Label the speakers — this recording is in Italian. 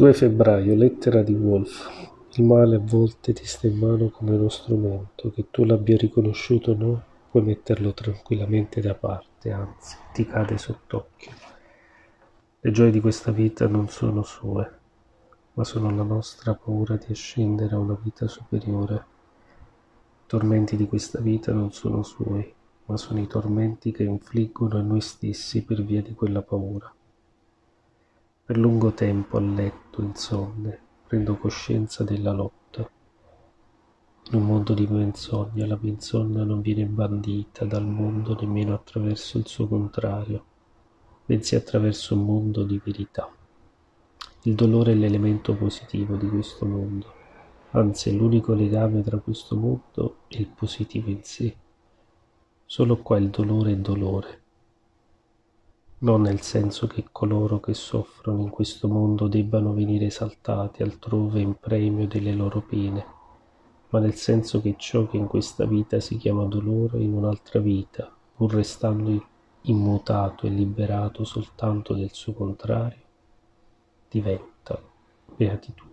Speaker 1: 2 febbraio, lettera di Wolf. Il male a volte ti sta in mano come uno strumento, che tu l'abbia riconosciuto o no, puoi metterlo tranquillamente da parte, anzi ti cade sott'occhio. Le gioie di questa vita non sono sue, ma sono la nostra paura di ascendere a una vita superiore. I tormenti di questa vita non sono suoi, ma sono i tormenti che infliggono a noi stessi per via di quella paura. Per lungo tempo a letto, insonne, prendo coscienza della lotta. In un mondo di menzogna, la menzogna non viene bandita dal mondo nemmeno attraverso il suo contrario, bensì attraverso un mondo di verità. Il dolore è l'elemento positivo di questo mondo, anzi è l'unico legame tra questo mondo e il positivo in sé. Solo qua il dolore è dolore, non nel senso che coloro che soffrono in questo mondo debbano venire esaltati altrove in premio delle loro pene, ma nel senso che ciò che in questa vita si chiama dolore in un'altra vita, pur restando immutato e liberato soltanto del suo contrario, diventa beatitudine.